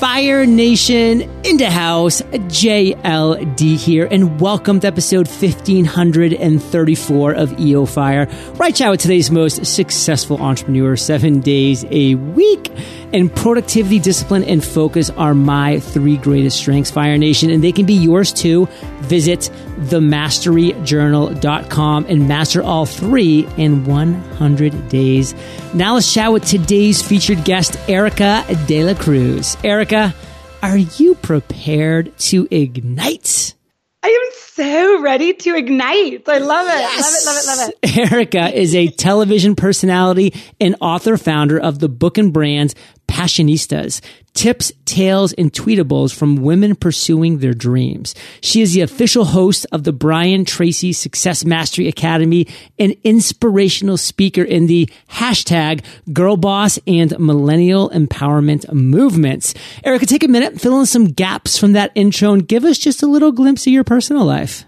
Fire Nation into house, JLD here, and welcome to episode 1534 of EO Fire, I chat with today's most successful entrepreneur seven days a week. And productivity, discipline, and focus are my three greatest strengths, Fire Nation, and they can be yours too. Visit themasteryjournal.com and master all three in 100 days. Now let's chat with today's featured guest, Erika De La Cruz. Erika, are you prepared to ignite? I am so ready to ignite. I love it. Yes. Love it, love it, love it. Erika is a television personality and author founder of the book and brands Passionistas, tips, tales, and tweetables from women pursuing their dreams. She is the official host of the Brian Tracy Success Mastery Academy, an inspirational speaker in the hashtag girl boss and millennial empowerment movements. Erika, take a minute, fill in some gaps from that intro and give us just a little glimpse of your personal life.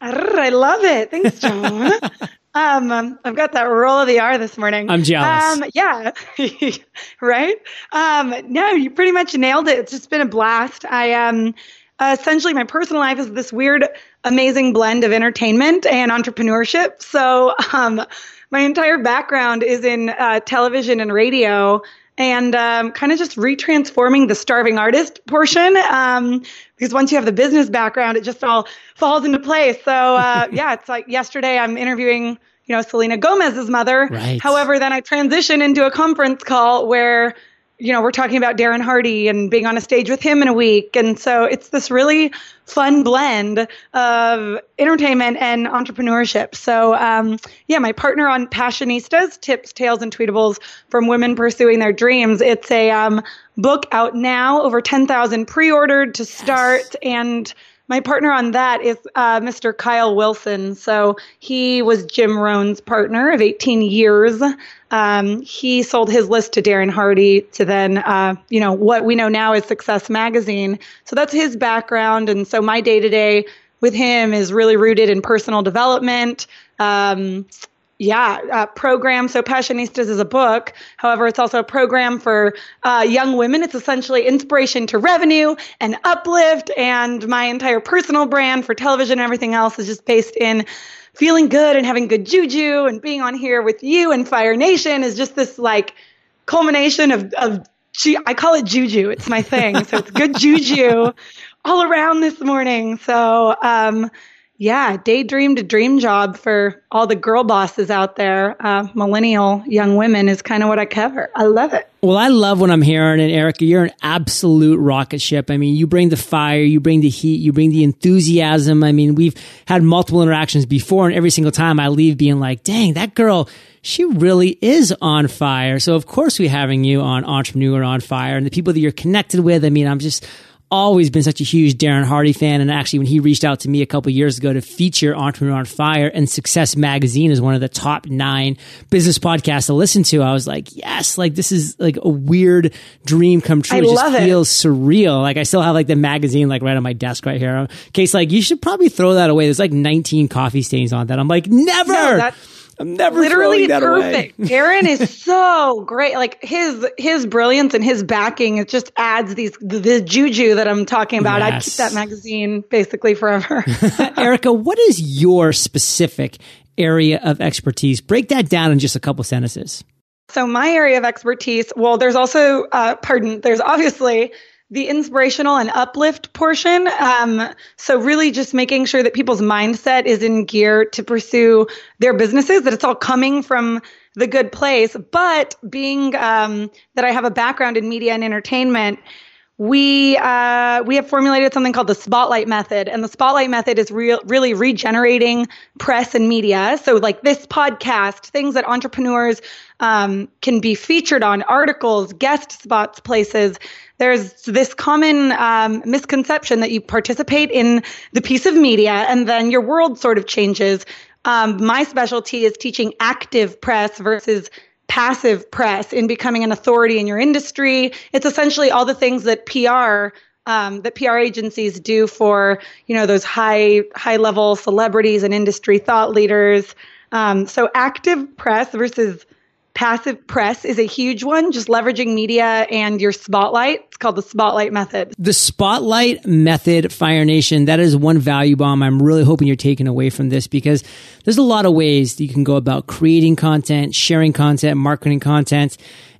I love it. Thanks, John. Um, I've got that roll of the R this morning. I'm jealous. Um, yeah, right. Um, no, you pretty much nailed it. It's just been a blast. I um, essentially my personal life is this weird, amazing blend of entertainment and entrepreneurship. So, um, my entire background is in uh, television and radio and um, kind of just retransforming the starving artist portion. Um, because once you have the business background, it just all falls into place. So uh, yeah, it's like yesterday I'm interviewing, you know, Selena Gomez's mother. Right. However, then I transition into a conference call where you know, we're talking about Darren Hardy and being on a stage with him in a week. And so it's this really fun blend of entertainment and entrepreneurship. So, um, yeah, my partner on Passionistas, Tips, Tales, and Tweetables from Women Pursuing Their Dreams. It's a um, book out now, over 10,000 pre ordered to start. Yes. And my partner on that is uh, Mr. Kyle Wilson. So he was Jim Rohn's partner of 18 years. Um, he sold his list to Darren Hardy to then, uh, you know, what we know now is Success Magazine. So that's his background. And so my day to day with him is really rooted in personal development. Um, yeah, uh, program. So Passionistas is a book. However, it's also a program for uh, young women. It's essentially inspiration to revenue and uplift. And my entire personal brand for television and everything else is just based in feeling good and having good juju and being on here with you and Fire Nation is just this like culmination of, of I call it juju. It's my thing. So it's good juju all around this morning. So, um, yeah, daydream to dream job for all the girl bosses out there. Uh, millennial young women is kind of what I cover. I love it. Well, I love what I'm hearing. And Erika, you're an absolute rocket ship. I mean, you bring the fire, you bring the heat, you bring the enthusiasm. I mean, we've had multiple interactions before, and every single time I leave being like, dang, that girl, she really is on fire. So, of course, we're having you on Entrepreneur on Fire and the people that you're connected with. I mean, I'm just always been such a huge Darren Hardy fan. And actually, when he reached out to me a couple years ago to feature Entrepreneur on Fire and Success Magazine as one of the top nine business podcasts to listen to, I was like, yes, like this is like a weird dream come true. I it just love feels surreal. Like I still have like the magazine like right on my desk right here. In case like you should probably throw that away. There's like 19 coffee stains on that. I'm like, never. No, I'm never literally that perfect. Darren is so great. Like his his brilliance and his backing, it just adds these the juju that I'm talking about. Yes. I'd keep that magazine basically forever. Erika, what is your specific area of expertise? Break that down in just a couple sentences. So my area of expertise, well, there's also, uh, pardon, there's obviously the inspirational and uplift portion. Um, so really just making sure that people's mindset is in gear to pursue their businesses, that it's all coming from the good place. But being um, that I have a background in media and entertainment, we uh, we have formulated something called the spotlight method and the spotlight method is real, really regenerating press and media so like this podcast things that entrepreneurs um, can be featured on articles guest spots places there's this common um, misconception that you participate in the piece of media and then your world sort of changes. Um, my specialty is teaching active press versus passive press in becoming an authority in your industry. It's essentially all the things that PR um, that PR agencies do for you know those high high level celebrities and industry thought leaders. Um, so active press versus passive press is a huge one, just leveraging media and your spotlight. It's called the spotlight method. The spotlight method, Fire Nation, that is one value bomb I'm really hoping you're taking away from this because there's a lot of ways you can go about creating content, sharing content, marketing content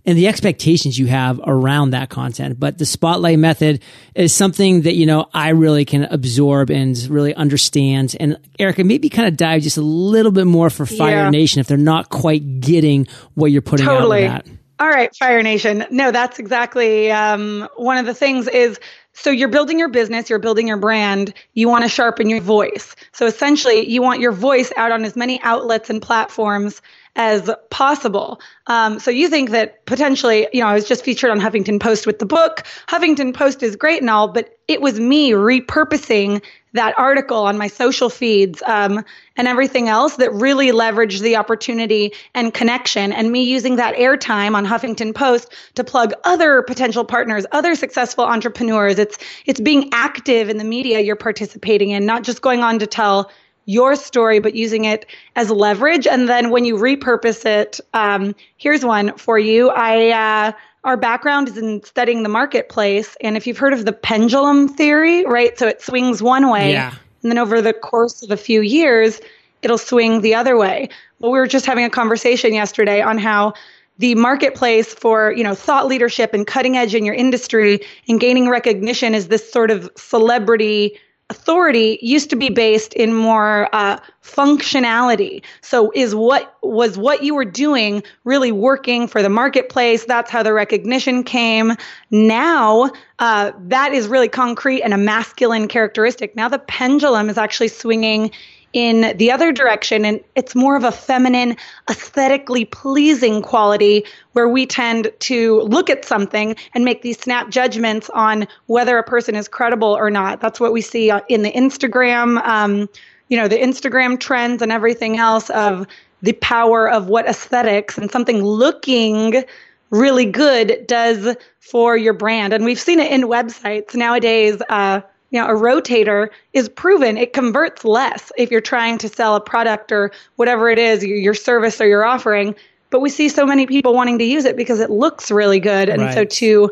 and the expectations you have around that content. But the spotlight method is something that, you know, I really can absorb and really understand. And Erika, maybe kind of dive just a little bit more for Fire yeah. Nation if they're not quite getting what you're putting totally. out that. All right, Fire Nation. No, that's exactly um, one of the things is so you're building your business, you're building your brand, you want to sharpen your voice. So essentially, you want your voice out on as many outlets and platforms as possible. Um, so you think that potentially, you know, I was just featured on Huffington Post with the book. Huffington Post is great and all, but it was me repurposing that article on my social feeds um, and everything else that really leveraged the opportunity and connection and me using that airtime on huffington post to plug other potential partners other successful entrepreneurs it's it's being active in the media you're participating in not just going on to tell your story, but using it as leverage. And then when you repurpose it, um, here's one for you. I, uh, our background is in studying the marketplace. And if you've heard of the pendulum theory, right? So it swings one way. Yeah. And then over the course of a few years, it'll swing the other way. Well, we were just having a conversation yesterday on how the marketplace for you know thought leadership and cutting edge in your industry and gaining recognition is this sort of celebrity authority used to be based in more uh, functionality. So, is what was what you were doing really working for the marketplace? That's how the recognition came. Now, uh, that is really concrete and a masculine characteristic. Now, the pendulum is actually swinging in the other direction and it's more of a feminine aesthetically pleasing quality where we tend to look at something and make these snap judgments on whether a person is credible or not. That's what we see in the instagram um, you know the instagram trends and everything else of the power of what aesthetics and something looking really good does for your brand. And we've seen it in websites. Nowadays uh, you know, a rotator is proven it converts less if you're trying to sell a product or whatever it is, your service or your offering. But we see so many people wanting to use it because it looks really good. And right. so to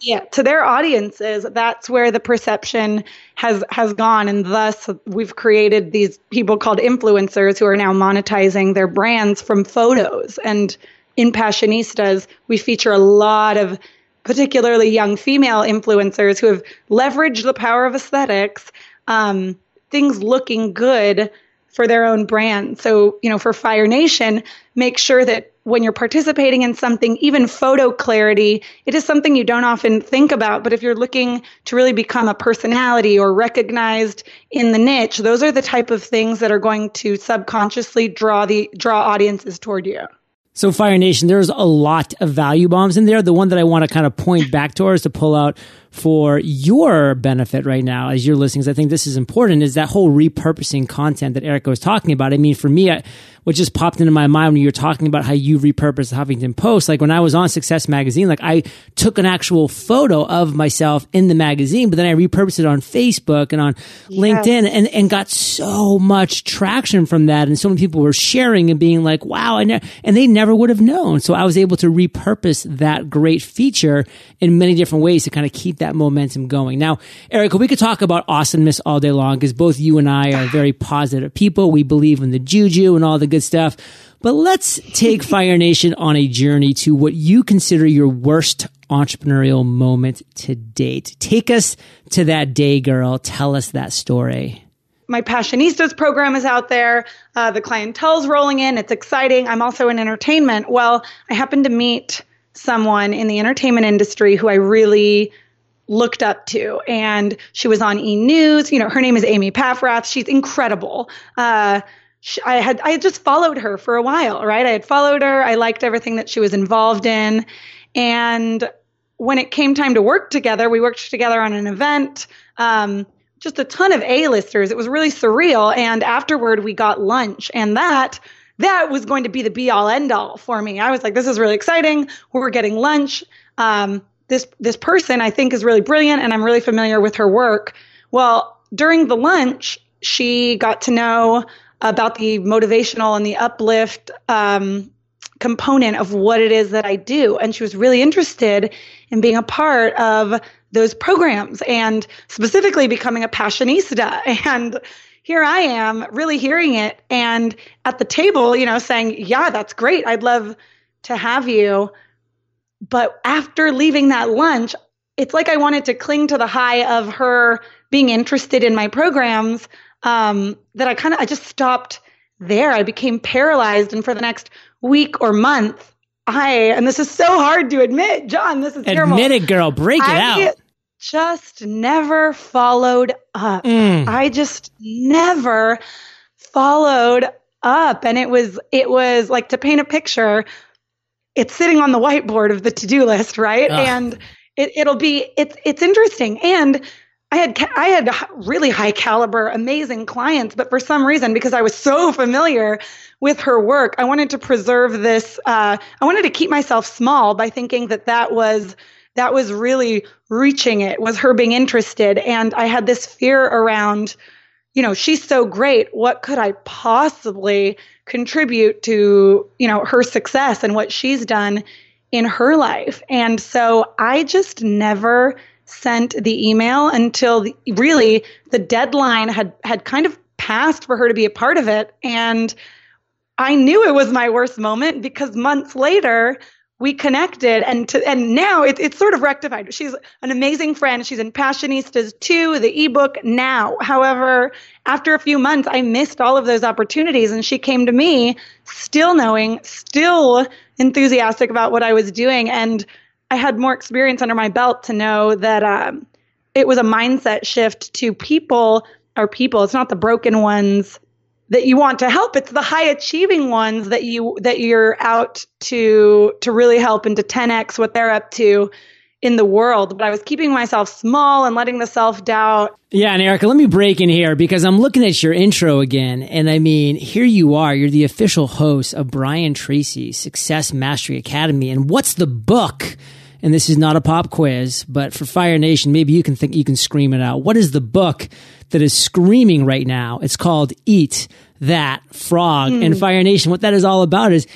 yeah, to their audiences, that's where the perception has has gone, and thus we've created these people called influencers who are now monetizing their brands from photos. And in Passionistas, we feature a lot of particularly young female influencers who have leveraged the power of aesthetics, um, things looking good for their own brand. So, you know, for Fire Nation, make sure that when you're participating in something, even photo clarity, it is something you don't often think about. But if you're looking to really become a personality or recognized in the niche, those are the type of things that are going to subconsciously draw the draw audiences toward you. So Fire Nation, there's a lot of value bombs in there. The one that I want to kind of point back towards to pull out for your benefit right now as you're listening, because I think this is important, is that whole repurposing content that Erika was talking about. I mean, for me, I, what just popped into my mind when you were talking about how you repurposed the Huffington Post. Like when I was on Success Magazine, like I took an actual photo of myself in the magazine, but then I repurposed it on Facebook and on yes. LinkedIn and, and got so much traction from that. And so many people were sharing and being like, wow, and, and they never would have known. So I was able to repurpose that great feature in many different ways to kind of keep that momentum going. Now, Erika, we could talk about awesomeness all day long because both you and I are very positive people. We believe in the juju and all the good good stuff. But let's take Fire Nation on a journey to what you consider your worst entrepreneurial moment to date. Take us to that day, girl. Tell us that story. My Passionistas program is out there. Uh, the clientele's rolling in. It's exciting. I'm also in entertainment. Well, I happened to meet someone in the entertainment industry who I really looked up to. And she was on E! News. You know, her name is Amy Paffrath. She's incredible. Uh, I had I had just followed her for a while, right? I had followed her. I liked everything that she was involved in, and when it came time to work together, we worked together on an event. Um, just a ton of A-listers. It was really surreal. And afterward, we got lunch, and that that was going to be the be all end all for me. I was like, this is really exciting. We're getting lunch. Um, this this person I think is really brilliant, and I'm really familiar with her work. Well, during the lunch, she got to know about the motivational and the uplift um, component of what it is that I do. And she was really interested in being a part of those programs and specifically becoming a passionista. And here I am really hearing it and at the table, you know, saying, Yeah, that's great. I'd love to have you. But after leaving that lunch, it's like I wanted to cling to the high of her being interested in my programs um, that I kind of I just stopped there. I became paralyzed, and for the next week or month, I and this is so hard to admit, John. This is admit terrible. it, girl. Break it I out. Just never followed up. Mm. I just never followed up, and it was it was like to paint a picture. It's sitting on the whiteboard of the to do list, right? Ugh. And it, it'll be it's it's interesting and I had I had really high caliber, amazing clients, but for some reason, because I was so familiar with her work, I wanted to preserve this. Uh, I wanted to keep myself small by thinking that that was that was really reaching it was her being interested, and I had this fear around, you know, she's so great. What could I possibly contribute to you know her success and what she's done in her life? And so I just never sent the email until the, really the deadline had had kind of passed for her to be a part of it and I knew it was my worst moment because months later we connected and to, and now it, it's sort of rectified. She's an amazing friend. She's in Passionistas too, the ebook now. However, after a few months, I missed all of those opportunities and she came to me still knowing, still enthusiastic about what I was doing. And I had more experience under my belt to know that um, it was a mindset shift to people are people. It's not the broken ones that you want to help. It's the high achieving ones that you that you're out to to really help and to 10x what they're up to in the world. But I was keeping myself small and letting the self doubt. Yeah, and Erika, let me break in here because I'm looking at your intro again. And I mean, here you are. You're the official host of Brian Tracy's Success Mastery Academy. And what's the book? And this is not a pop quiz, but for Fire Nation, maybe you can think you can scream it out. What is the book that is screaming right now? It's called Eat That Frog. Hmm. And Fire Nation, what that is all about is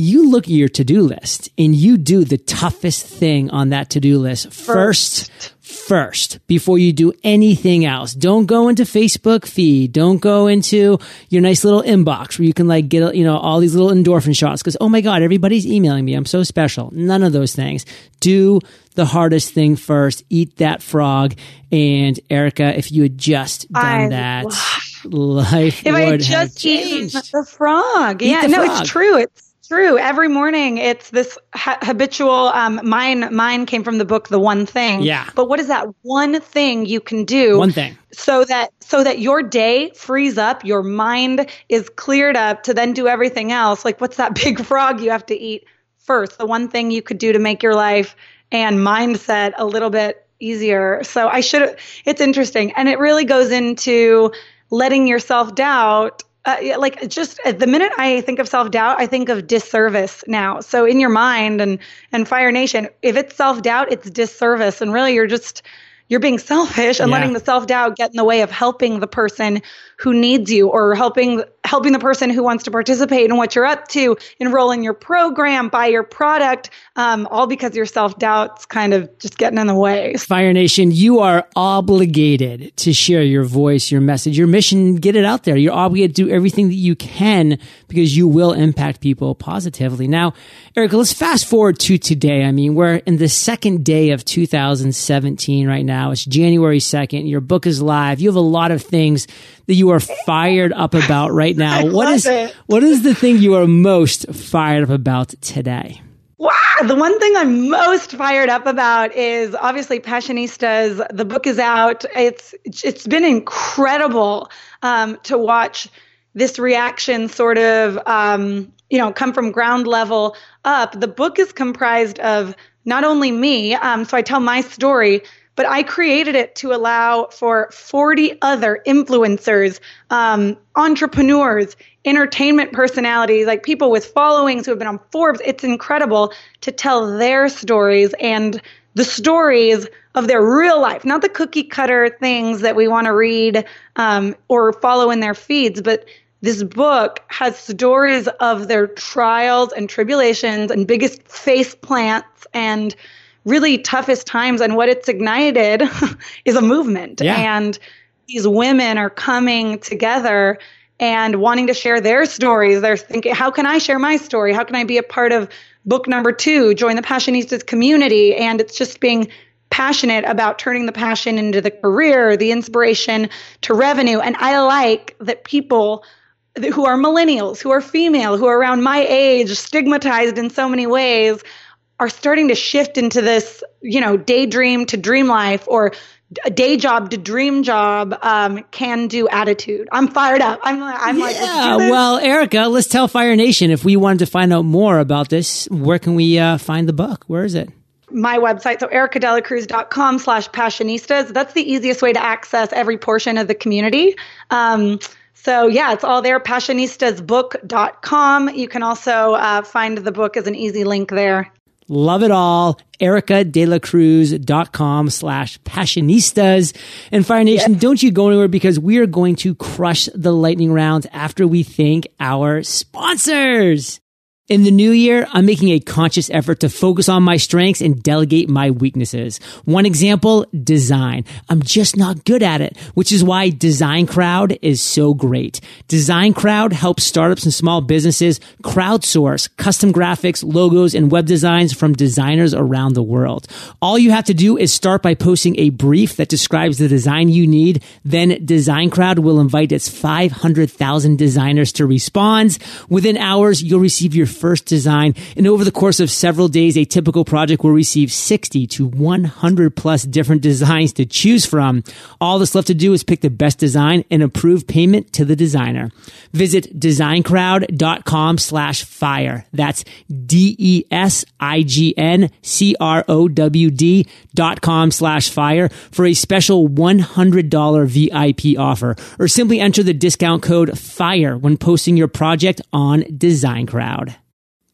you look at your to-do list and you do the toughest thing on that to-do list first, first before you do anything else. Don't go into Facebook feed. Don't go into your nice little inbox where you can like get, you know, all these little endorphin shots because, oh my God, everybody's emailing me. I'm so special. None of those things. Do the hardest thing first. Eat that frog. And Erika, if you had just done I that, love- life If would I had have just eaten changed. the frog, Eat yeah, the no, frog. it's true. It's true. Every morning, it's this ha- habitual. Um, mine, mine came from the book, The One Thing. Yeah. But what is that one thing you can do? One thing. so that so that your day frees up your mind is cleared up to then do everything else like what's that big frog you have to eat first the one thing you could do to make your life and mindset a little bit easier so i should it's interesting and it really goes into letting yourself doubt uh, yeah, like just uh, the minute I think of self doubt, I think of disservice now. So in your mind and and Fire Nation, if it's self doubt, it's disservice, and really you're just you're being selfish and Yeah. letting the self doubt get in the way of helping the person who needs you or helping helping the person who wants to participate in what you're up to, enroll in your program, buy your product, um, all because your self doubt's kind of just getting in the way. Fire Nation, you are obligated to share your voice, your message, your mission, get it out there. You're obligated to do everything that you can because you will impact people positively. Now, Erika, let's fast forward to today. I mean, we're in the second day of 2017 right now. It's January 2nd. Your book is live. You have a lot of things that you are fired up about right now. What is it. what is the thing you are most fired up about today? Wow, the one thing I'm most fired up about is obviously Passionistas. The book is out. It's it's been incredible um, to watch this reaction sort of um, you know come from ground level up. The book is comprised of not only me, um, so I tell my story, but I created it to allow for 40 other influencers, um, entrepreneurs, entertainment personalities, like people with followings who have been on Forbes. It's incredible to tell their stories and the stories of their real life, not the cookie cutter things that we want to read um, or follow in their feeds, but this book has stories of their trials and tribulations and biggest face plants and really toughest times. And what it's ignited is a movement. Yeah. And these women are coming together and wanting to share their stories. They're thinking, how can I share my story? How can I be a part of book number two, join the Passionistas community? And it's just being passionate about turning the passion into the career, the inspiration to revenue. And I like that people who are millennials, who are female, who are around my age, stigmatized in so many ways, are starting to shift into this, you know, daydream to dream life or a day job to dream job um, can do attitude. I'm fired up. I'm, I'm like, yeah. Well, Erika, let's tell Fire Nation if we wanted to find out more about this, where can we uh, find the book? Where is it? my website, so erikadelacruz.com slash passionistas. That's the easiest way to access every portion of the community. Um, so yeah, it's all there, passionistasbook.com. You can also uh, find the book as an easy link there. Love it all. erikadelacruz.com slash passionistas. And Fire Nation, don't you go anywhere because we are going to crush the lightning rounds after we thank our sponsors. In the new year, I'm making a conscious effort to focus on my strengths and delegate my weaknesses. One example, design. I'm just not good at it, which is why Design Crowd is so great. Design Crowd helps startups and small businesses crowdsource custom graphics, logos, and web designs from designers around the world. All you have to do is start by posting a brief that describes the design you need. Then Design Crowd will invite its 500,000 designers to respond. Within hours, you'll receive your first design. And over the course of several days, a typical project will receive 60 to 100 plus different designs to choose from. All that's left to do is pick the best design and approve payment to the designer. Visit designcrowd.com slash fire. That's D-E-S-I-G-N-C-R-O-W-D dot com slash fire for a special $100 VIP offer or simply enter the discount code FIRE when posting your project on Design Crowd.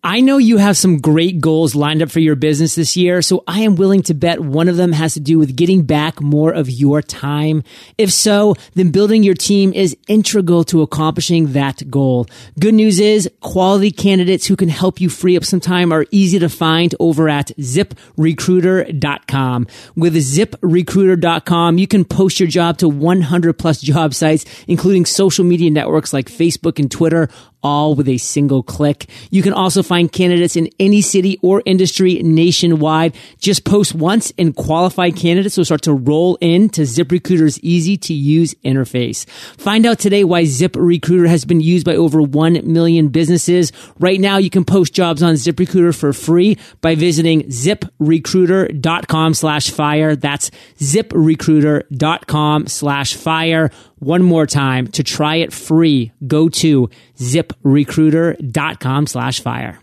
I know you have some great goals lined up for your business this year, so I am willing to bet one of them has to do with getting back more of your time. If so, then building your team is integral to accomplishing that goal. Good news is quality candidates who can help you free up some time are easy to find over at ziprecruiter.com. With ziprecruiter.com, you can post your job to 100 plus job sites, including social media networks like Facebook and Twitter, all with a single click. You can also find candidates in any city or industry nationwide. Just post once and qualified candidates will start to roll in to ZipRecruiter's easy to use interface. Find out today why ZipRecruiter has been used by over 1 million businesses. Right now, you can post jobs on ZipRecruiter for free by visiting ziprecruiter.com slash fire. That's ziprecruiter.com slash fire. One more time to try it free, go to ziprecruiter.com slash fire.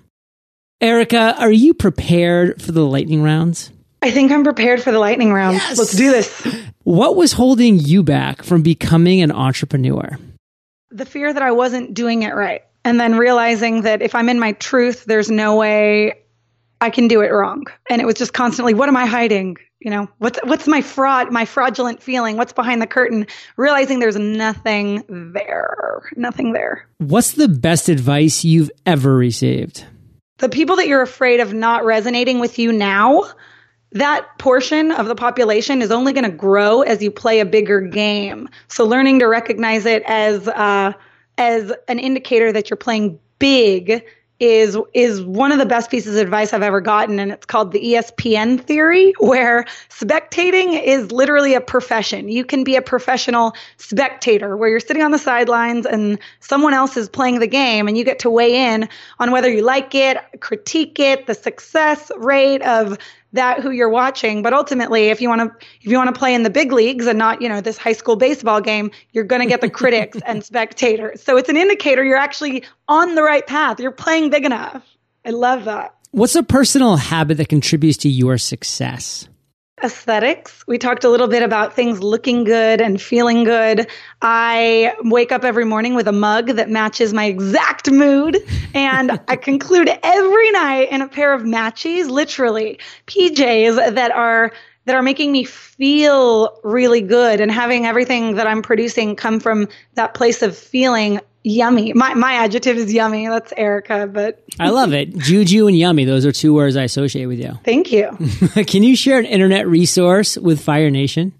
Erika, are you prepared for the lightning rounds? I think I'm prepared for the lightning rounds. Yes. Let's do this. What was holding you back from becoming an entrepreneur? The fear that I wasn't doing it right. And then realizing that if I'm in my truth, there's no way I can do it wrong. And it was just constantly, what am I hiding? You know what's what's my fraud my fraudulent feeling? What's behind the curtain? Realizing there's nothing there nothing there. What's the best advice you've ever received? The people that you're afraid of not resonating with you now that portion of the population is only going to grow as you play a bigger game. So learning to recognize it as uh, as an indicator that you're playing big is is one of the best pieces of advice I've ever gotten, and it's called the ESPN theory, where spectating is literally a profession. You can be a professional spectator, where you're sitting on the sidelines and someone else is playing the game, and you get to weigh in on whether you like it, critique it, the success rate of that who you're watching. But ultimately, if you want to if you want to play in the big leagues and not you know this high school baseball game, you're going to get the critics and spectators. So it's an indicator you're actually on the right path. You're playing big enough. I love that. What's a personal habit that contributes to your success? Aesthetics. We talked a little bit about things looking good and feeling good. I wake up every morning with a mug that matches my exact mood, and I conclude every night in a pair of matchies, literally PJs that are that are making me feel really good and having everything that I'm producing come from that place of feeling yummy. My my adjective is yummy. That's Erika, but I love it. Juju and yummy. Those are two words I associate with you. Thank you. Can you share an internet resource with Fire Nation?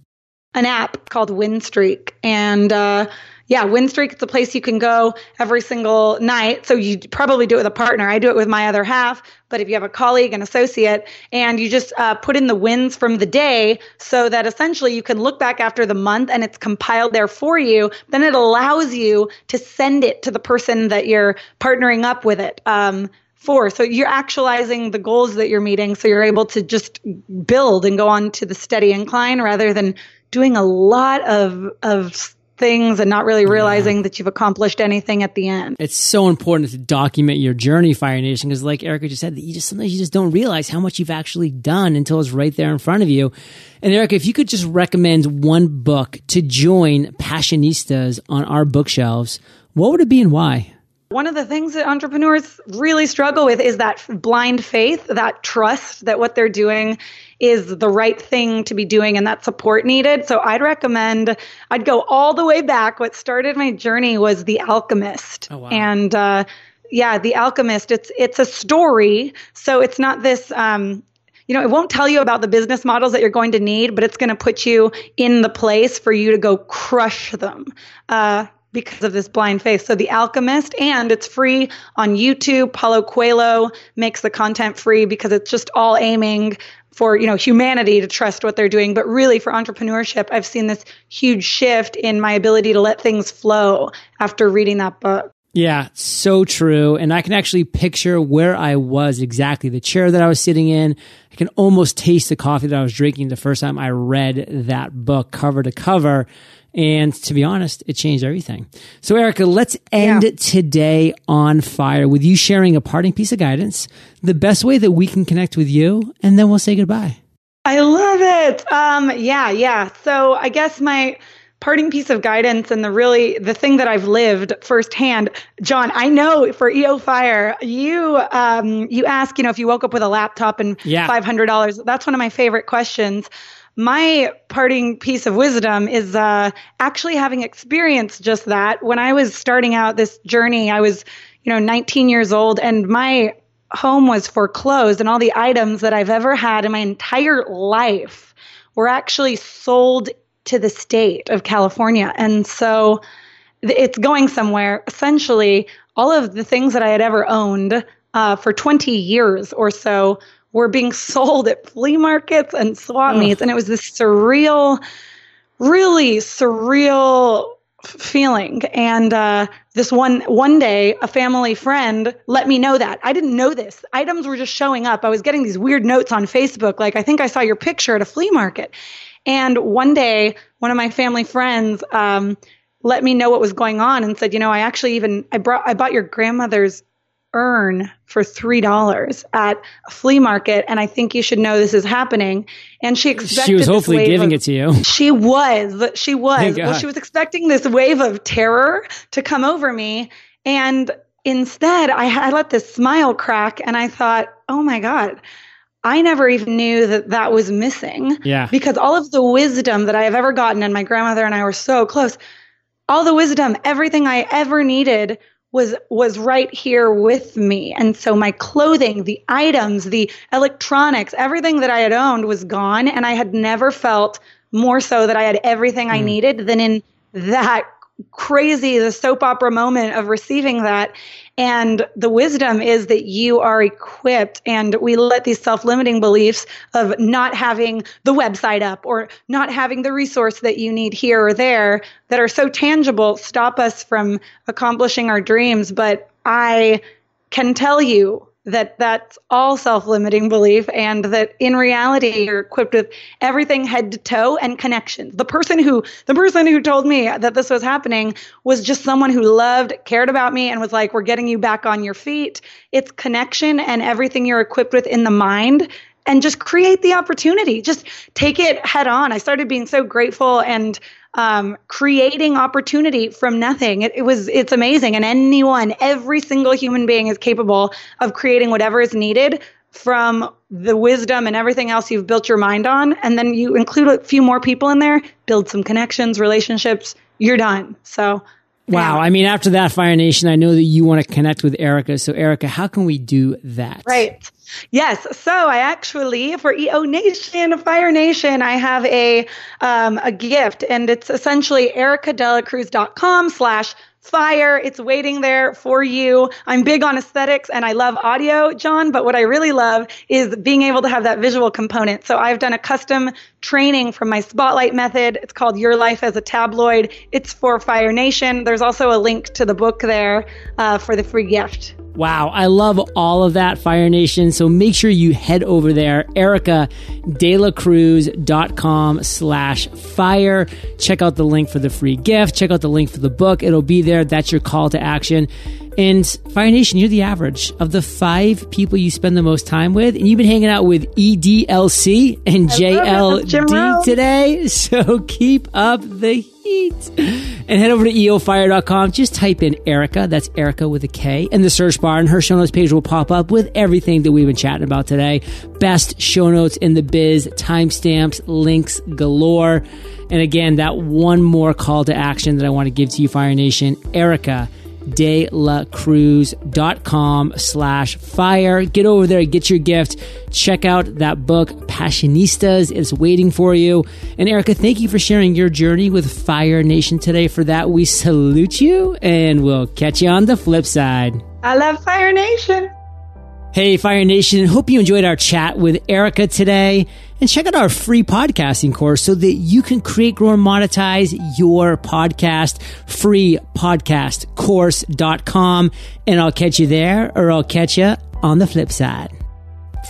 An app called Winstreak, and uh, yeah, Winstreak is a place you can go every single night. So you probably do it with a partner. I do it with my other half. But if you have a colleague, an associate, and you just uh, put in the wins from the day so that essentially you can look back after the month and it's compiled there for you, then it allows you to send it to the person that you're partnering up with it. Um, for. So you're actualizing the goals that you're meeting. So you're able to just build and go on to the steady incline rather than doing a lot of, of things and not really realizing yeah. that you've accomplished anything at the end. It's so important to document your journey, Fire Nation, because like Erika just said, you just sometimes you just don't realize how much you've actually done until it's right there in front of you. And Erika, if you could just recommend one book to join passionistas on our bookshelves, what would it be and why? One of the things that entrepreneurs really struggle with is that blind faith, that trust that what they're doing is the right thing to be doing and that support needed. So I'd recommend, I'd go all the way back. What started my journey was The Alchemist. Oh, wow. And, uh, yeah, The Alchemist. It's it's a story, so it's not this. Um, you know, it won't tell you about the business models that you're going to need, but it's going to put you in the place for you to go crush them. Uh, because of this blind faith. So The Alchemist, and it's free on YouTube. Paulo Coelho makes the content free because it's just all aiming for you know humanity to trust what they're doing but really for entrepreneurship i've seen this huge shift in my ability to let things flow after reading that book yeah, so true. And I can actually picture where I was exactly, the chair that I was sitting in. I can almost taste the coffee that I was drinking the first time I read that book cover to cover. And to be honest, it changed everything. So, Erika, let's end yeah. today on fire with you sharing a parting piece of guidance, the best way that we can connect with you, and then we'll say goodbye. I love it. Um, yeah, yeah. So, I guess my parting piece of guidance and the really the thing that I've lived firsthand, John. I know for EO Fire, you um, you ask, you know, if you woke up with a laptop and yeah. five hundred dollars. That's one of my favorite questions my parting piece of wisdom is uh, actually having experienced just that. When I was starting out this journey, I was, you know, 19 years old, and my home was foreclosed, and all the items that I've ever had in my entire life were actually sold to the state of California. And so it's going somewhere. Essentially, all of the things that I had ever owned uh, for 20 years or so were being sold at flea markets and swap meets. And it was this surreal, really surreal feeling. And uh, this one one day, a family friend let me know that I didn't know this. Items were just showing up. I was getting these weird notes on Facebook, like I think I saw your picture at a flea market. And one day, one of my family friends um, let me know what was going on and said, you know, I actually even I brought I bought your grandmother's urn for three dollars at a flea market, and I think you should know this is happening. And she expected she was hopefully giving of, it to you. She was, she was. Well, she was expecting this wave of terror to come over me, and instead, I, I let this smile crack, and I thought, oh my god. I never even knew that that was missing. Yeah. Because all of the wisdom that I have ever gotten, and my grandmother and I were so close, all the wisdom, everything I ever needed was was right here with me and so my clothing the items the electronics everything that i had owned was gone and i had never felt more so that i had everything mm. i needed than in that crazy the soap opera moment of receiving that. And the wisdom is that you are equipped and we let these self-limiting beliefs of not having the website up or not having the resource that you need here or there that are so tangible stop us from accomplishing our dreams. But i can tell you that that's all self-limiting belief and that in reality you're equipped with everything head to toe and connections. The person who the person who told me that this was happening was just someone who loved cared about me and was like we're getting you back on your feet. It's connection and everything you're equipped with in the mind and just create the opportunity. Just take it head on. I started being so grateful and um, creating opportunity from nothing. It, it, was it's amazing, and anyone, every single human being is capable of creating whatever is needed from the wisdom and everything else you've built your mind on, and then you include a few more people in there, build some connections, relationships. You're done. So Wow. I mean, after that, Fire Nation, I know that you want to connect with Erika. So, Erika, how can we do that? Right. Yes. So I actually, for EO Nation, Fire Nation, I have a um, a gift, and it's essentially erikadelacruz.com slash fire. It's waiting there for you. I'm big on aesthetics and I love audio, John, but what I really love is being able to have that visual component. So I've done a custom training from my spotlight method. It's called Your Life as a Tabloid. It's for Fire Nation. There's also a link to the book there uh, for the free gift. Wow, I love all of that, Fire Nation. So make sure you head over there, erikadelacruz.com slash fire. Check out the link for the free gift. Check out the link for the book. It'll be there. That's your call to action. And Fire Nation, you're the average of the five people you spend the most time with. And you've been hanging out with EDLC and JLD today. So keep up the heat. And head over to eofire.com. Just type in Erika. That's Erika with a K in the search bar. And her show notes page will pop up with everything that we've been chatting about today. Best show notes in the biz, timestamps, links galore. And again, that one more call to action that I want to give to you, Fire Nation. Erika delacruz.com slash fire. Get over there, get your gift. Check out that book, Passionistas. It's waiting for you. And Erika, thank you for sharing your journey with Fire Nation today. For that, we salute you and we'll catch you on the flip side. I love Fire Nation. Hey, Fire Nation. Hope you enjoyed our chat with Erika today. And check out our free podcasting course so that you can create, grow, and monetize your podcast. Free podcast course.com. And I'll catch you there or I'll catch you on the flip side.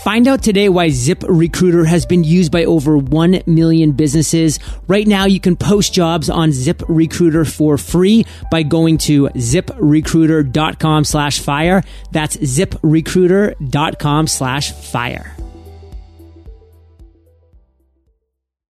Find out today why Zip Recruiter has been used by over 1 million businesses. Right now, you can post jobs on Zip Recruiter for free by going to ziprecruiter.com slash fire. That's ziprecruiter.com slash fire.